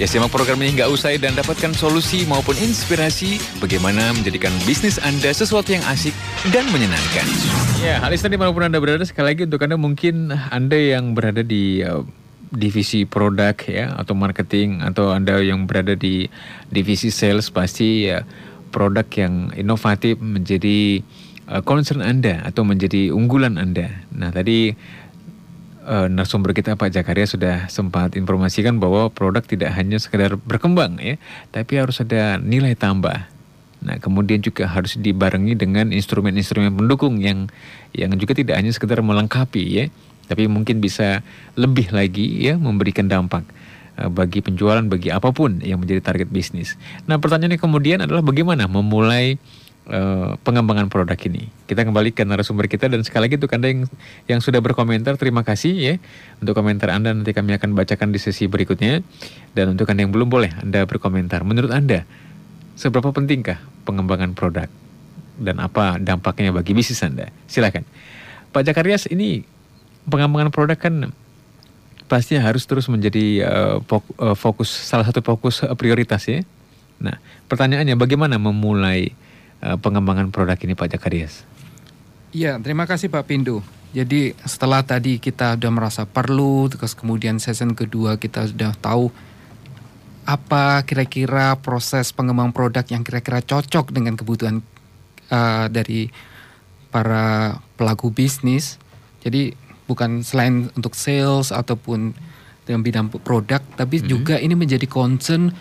Ya simak program ini nggak usai dan dapatkan solusi maupun inspirasi bagaimana menjadikan bisnis Anda sesuatu yang asik dan menyenangkan. Ya, Alista di mana pun Anda berada, sekali lagi untuk Anda mungkin Anda yang berada di uh, divisi produk ya atau marketing atau Anda yang berada di divisi sales pasti ya produk yang inovatif menjadi uh, concern Anda atau menjadi unggulan Anda. Nah, tadi uh, narasumber kita Pak Jakaria sudah sempat informasikan bahwa produk tidak hanya sekedar berkembang ya, tapi harus ada nilai tambah. Nah, kemudian juga harus dibarengi dengan instrumen-instrumen pendukung yang yang juga tidak hanya sekedar melengkapi ya, tapi mungkin bisa lebih lagi ya memberikan dampak uh, bagi penjualan bagi apa pun yang menjadi target bisnis. Nah, pertanyaannya kemudian adalah bagaimana memulai uh, pengembangan produk ini. Kita kembali ke narasumber kita dan sekali lagi untuk Anda yang yang sudah berkomentar terima kasih ya untuk komentar Anda nanti kami akan bacakan di sesi berikutnya dan untuk Anda yang belum boleh Anda berkomentar. Menurut Anda seberapa pentingkah pengembangan produk dan apa dampaknya bagi bisnis Anda? Silakan. Pak Jakarias ini pengembangan produk kan pasti harus terus menjadi uh, fokus salah satu fokus prioritas ya. Nah, pertanyaannya bagaimana memulai pengembangan produk ini Pak Jakarias? Ya, terima kasih Pak Pindu. Jadi setelah tadi kita sudah merasa perlu, terus kemudian season kedua kita sudah tahu apa kira-kira proses pengembang produk yang kira-kira cocok dengan kebutuhan uh, dari para pelaku bisnis. Jadi bukan selain untuk sales ataupun dalam bidang produk, tapi mm -hmm. juga ini menjadi concern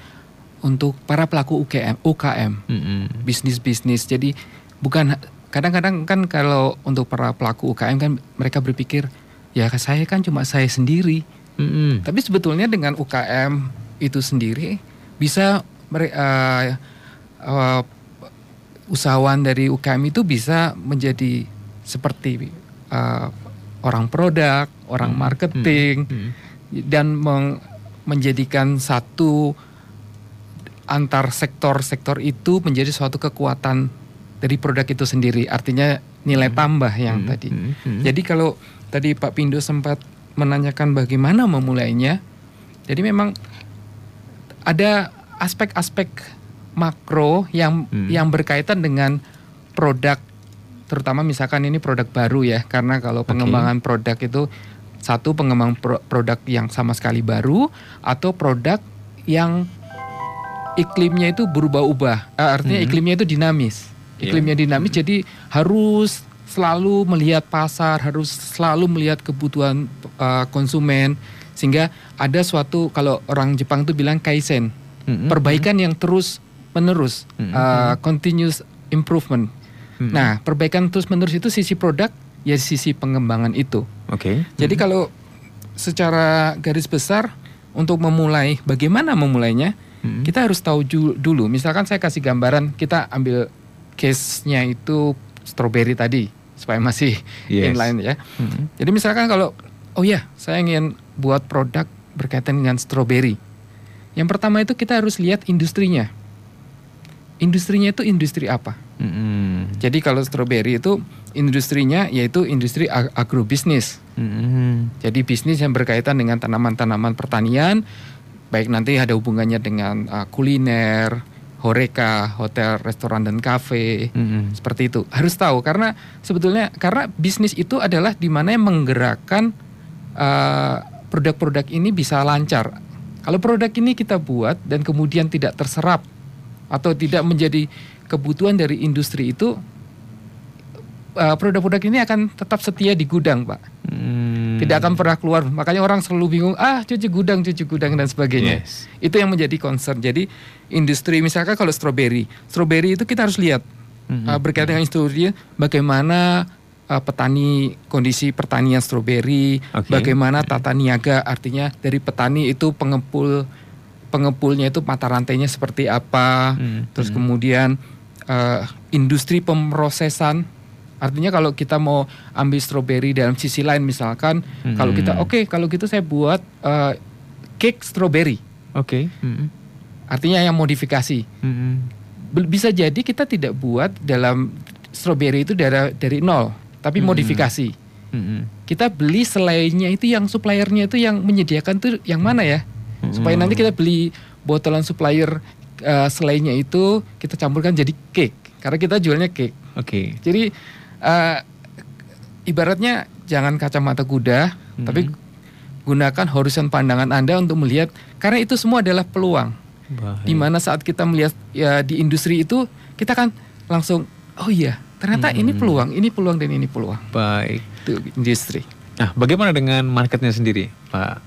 untuk para pelaku UKM, UKM, mm-hmm. bisnis-bisnis. Jadi bukan kadang-kadang kan kalau untuk para pelaku UKM kan mereka berpikir ya saya kan cuma saya sendiri. Mm-hmm. Tapi sebetulnya dengan UKM itu sendiri bisa uh, uh, usahawan dari UKM itu bisa menjadi seperti uh, orang produk, orang marketing mm-hmm. dan meng- menjadikan satu antar sektor-sektor itu menjadi suatu kekuatan dari produk itu sendiri. Artinya nilai hmm. tambah yang hmm. tadi. Hmm. Hmm. Jadi kalau tadi Pak Pindo sempat menanyakan bagaimana memulainya. Jadi memang ada aspek-aspek makro yang hmm. yang berkaitan dengan produk terutama misalkan ini produk baru ya karena kalau pengembangan okay. produk itu satu pengembang pro produk yang sama sekali baru atau produk yang iklimnya itu berubah-ubah. Uh, artinya hmm. iklimnya itu dinamis. Iya. Iklimnya yeah. dinamis, hmm. jadi harus selalu melihat pasar, harus selalu melihat kebutuhan uh, konsumen, sehingga ada suatu kalau orang Jepang itu bilang kaizen, hmm. perbaikan hmm. yang terus menerus, hmm. uh, continuous improvement. Hmm. Nah, perbaikan terus menerus itu sisi produk, ya sisi pengembangan itu. Oke. Okay. Jadi hmm. kalau secara garis besar untuk memulai, bagaimana memulainya? Hmm. kita harus tahu dulu. Misalkan saya kasih gambaran, kita ambil case-nya itu strawberry tadi supaya masih yes. inline ya. Hmm. Jadi misalkan kalau oh ya, saya ingin buat produk berkaitan dengan strawberry. Yang pertama itu kita harus lihat industrinya. Industrinya itu industri apa? Hmm. Jadi kalau strawberry itu industrinya yaitu industri ag agrobisnis. Hmm. Jadi bisnis yang berkaitan dengan tanaman-tanaman pertanian baik nanti ada hubungannya dengan uh, kuliner, horeca, hotel, restoran dan kafe, mm-hmm. seperti itu. Harus tahu karena sebetulnya karena bisnis itu adalah di mana yang menggerakkan uh, produk-produk ini bisa lancar. Kalau produk ini kita buat dan kemudian tidak terserap atau tidak menjadi kebutuhan dari industri itu, uh, produk-produk ini akan tetap setia di gudang, Pak. Mm tidak akan pernah keluar. Makanya orang selalu bingung, ah cuci gudang, cuci gudang dan sebagainya. Yes. Itu yang menjadi concern. Jadi industri misalkan kalau stroberi, stroberi itu kita harus lihat mm-hmm. uh, berkaitan dengan industri bagaimana uh, petani kondisi pertanian stroberi, okay. bagaimana tata niaga artinya dari petani itu pengepul pengepulnya itu mata rantainya seperti apa, mm-hmm. terus kemudian uh, industri pemrosesan Artinya kalau kita mau ambil stroberi dalam sisi lain misalkan hmm. kalau kita oke okay, kalau gitu saya buat uh, cake stroberi. Oke. Okay. Hmm. Artinya yang modifikasi. Hmm. Bisa jadi kita tidak buat dalam stroberi itu dari dari nol, tapi hmm. modifikasi. Hmm. Kita beli selainnya itu yang suppliernya itu yang menyediakan tuh yang mana ya? Hmm. Supaya nanti kita beli botolan supplier uh, selainnya itu kita campurkan jadi cake. Karena kita jualnya cake. Oke. Okay. Jadi uh, ibaratnya jangan kacamata kuda, hmm. tapi gunakan horizon pandangan Anda untuk melihat karena itu semua adalah peluang. Di mana saat kita melihat ya di industri itu kita kan langsung oh iya ternyata hmm. ini peluang, ini peluang dan ini peluang. Baik. Itu industri. Nah, bagaimana dengan marketnya sendiri, Pak?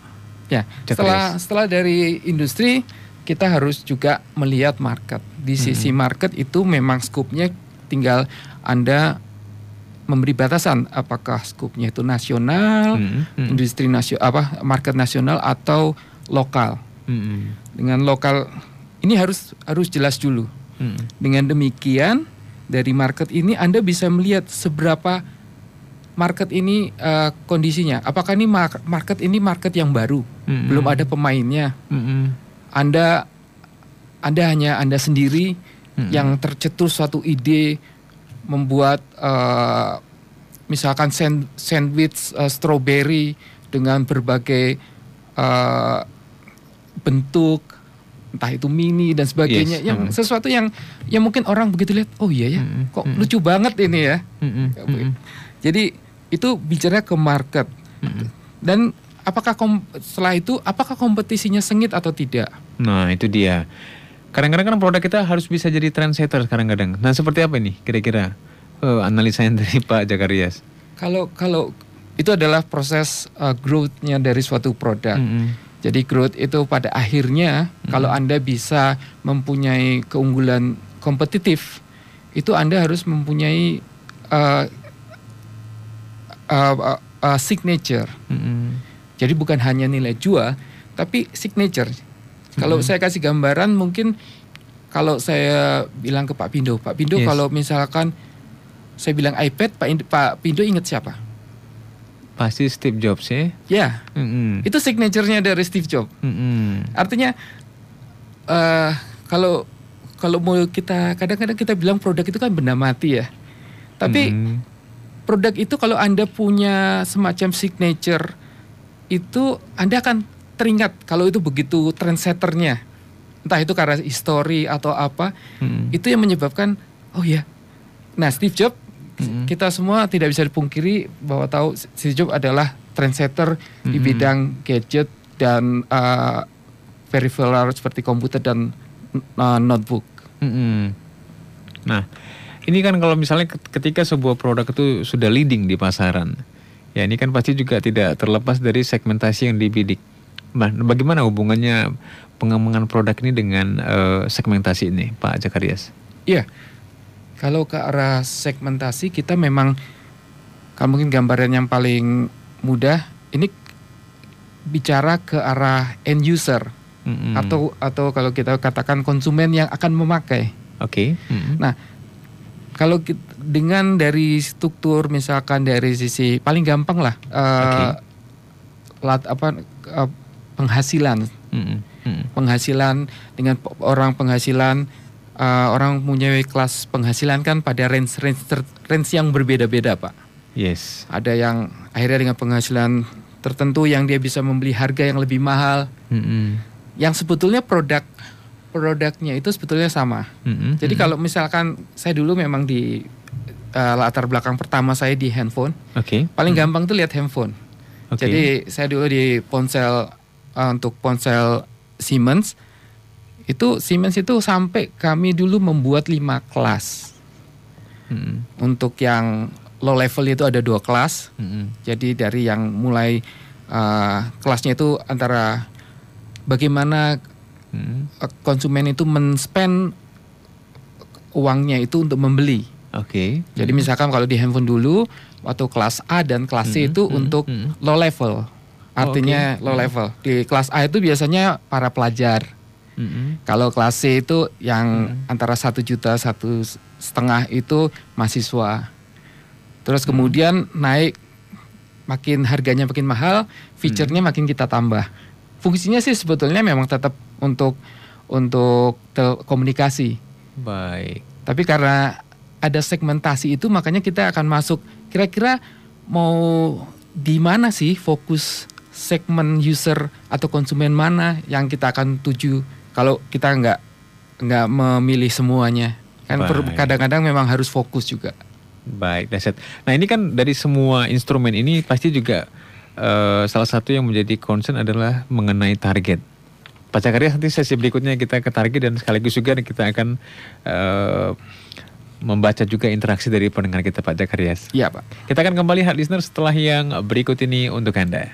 Ya, setelah setelah dari industri kita harus juga melihat market. Di sisi hmm. market itu memang skupnya tinggal Anda memberi batasan apakah skupnya itu nasional, hmm, hmm. industri nasional apa market nasional atau lokal. Hmm. Dengan lokal ini harus harus jelas dulu. Hmm. Dengan demikian dari market ini Anda bisa melihat seberapa market ini uh, kondisinya. Apakah ini market ini market yang baru, hmm. belum ada pemainnya. Hmm. Anda Anda hanya Anda sendiri hmm. yang tercetus suatu ide membuat uh, misalkan sand, sandwich uh, strawberry dengan berbagai uh, bentuk entah itu mini dan sebagainya yes. yang mm. sesuatu yang yang mungkin orang begitu lihat oh iya ya mm. kok mm. lucu banget ini ya mm. Mm. jadi itu bicara ke market mm. dan apakah kom setelah itu apakah kompetisinya sengit atau tidak nah itu dia kadang-kadang kan produk kita harus bisa jadi trendsetter kadang-kadang nah seperti apa nih kira-kira uh, analisa yang dari Pak Jakarias? Kalau kalau itu adalah proses uh, growth-nya dari suatu produk. Mm -hmm. Jadi growth itu pada akhirnya mm -hmm. kalau Anda bisa mempunyai keunggulan kompetitif, itu Anda harus mempunyai uh, uh, uh, uh, signature. Mm -hmm. Jadi bukan hanya nilai jual, tapi signature. Mm -hmm. Kalau saya kasih gambaran mungkin kalau saya bilang ke Pak Pindo, Pak Pindo yes. kalau misalkan saya bilang iPad, Pak, Pak Pindo ingat siapa? Pasti Steve Jobs ya. Ya, mm-hmm. itu signaturenya dari Steve Jobs. Mm-hmm. Artinya uh, kalau kalau mau kita kadang-kadang kita bilang produk itu kan benda mati ya. Tapi mm-hmm. produk itu kalau anda punya semacam signature itu anda akan teringat kalau itu begitu trendsetternya. Entah itu karena histori atau apa, mm-hmm. itu yang menyebabkan oh ya. Nah Steve Jobs hmm Kita semua tidak bisa dipungkiri bahwa tahu Steve Jobs adalah trendsetter mm-hmm. di bidang gadget dan uh, peripheral seperti komputer dan uh, notebook. Mm-hmm. Nah, ini kan kalau misalnya ketika sebuah produk itu sudah leading di pasaran, ya ini kan pasti juga tidak terlepas dari segmentasi yang dibidik. Nah, bagaimana hubungannya pengembangan produk ini dengan uh, segmentasi ini, Pak Jakarias? Iya. Kalau ke arah segmentasi kita memang kalau mungkin gambaran yang paling mudah ini bicara ke arah end user mm-hmm. atau atau kalau kita katakan konsumen yang akan memakai. Oke. Okay. Mm-hmm. Nah, kalau kita, dengan dari struktur misalkan dari sisi paling gampang lah uh, okay. lat apa uh, penghasilan. Mm-hmm. Penghasilan dengan orang penghasilan uh, orang punya kelas penghasilan kan pada range range range yang berbeda-beda pak. Yes. Ada yang akhirnya dengan penghasilan tertentu yang dia bisa membeli harga yang lebih mahal. Mm-hmm. Yang sebetulnya produk produknya itu sebetulnya sama. Mm-hmm. Jadi kalau misalkan saya dulu memang di uh, latar belakang pertama saya di handphone. Oke. Okay. Paling mm-hmm. gampang tuh lihat handphone. Okay. Jadi saya dulu di ponsel uh, untuk ponsel Siemens itu Siemens itu sampai kami dulu membuat lima kelas. Hmm. Untuk yang low level itu ada dua kelas. Hmm. Jadi dari yang mulai uh, kelasnya itu antara bagaimana hmm. konsumen itu men-spend uangnya itu untuk membeli. Oke. Okay. Jadi hmm. misalkan kalau di handphone dulu waktu kelas A dan kelas C hmm. itu hmm. untuk hmm. low level. Artinya oh, okay. low level. Di kelas A itu biasanya para pelajar. Mm-hmm. Kalau kelas C itu yang mm-hmm. antara satu juta satu setengah itu mahasiswa. Terus kemudian naik makin harganya makin mahal, fiturnya mm-hmm. makin kita tambah. Fungsinya sih sebetulnya memang tetap untuk untuk komunikasi. Baik. Tapi karena ada segmentasi itu makanya kita akan masuk kira-kira mau di mana sih fokus segmen user atau konsumen mana yang kita akan tuju kalau kita nggak nggak memilih semuanya kan kadang-kadang memang harus fokus juga Baik, Daset. Nah ini kan dari semua instrumen ini pasti juga eh, salah satu yang menjadi concern adalah mengenai target. Pak Cakaria nanti sesi berikutnya kita ke target dan sekaligus juga kita akan eh, membaca juga interaksi dari pendengar kita Pak Zakarias. iya pak Kita akan kembali hard listener setelah yang berikut ini untuk Anda.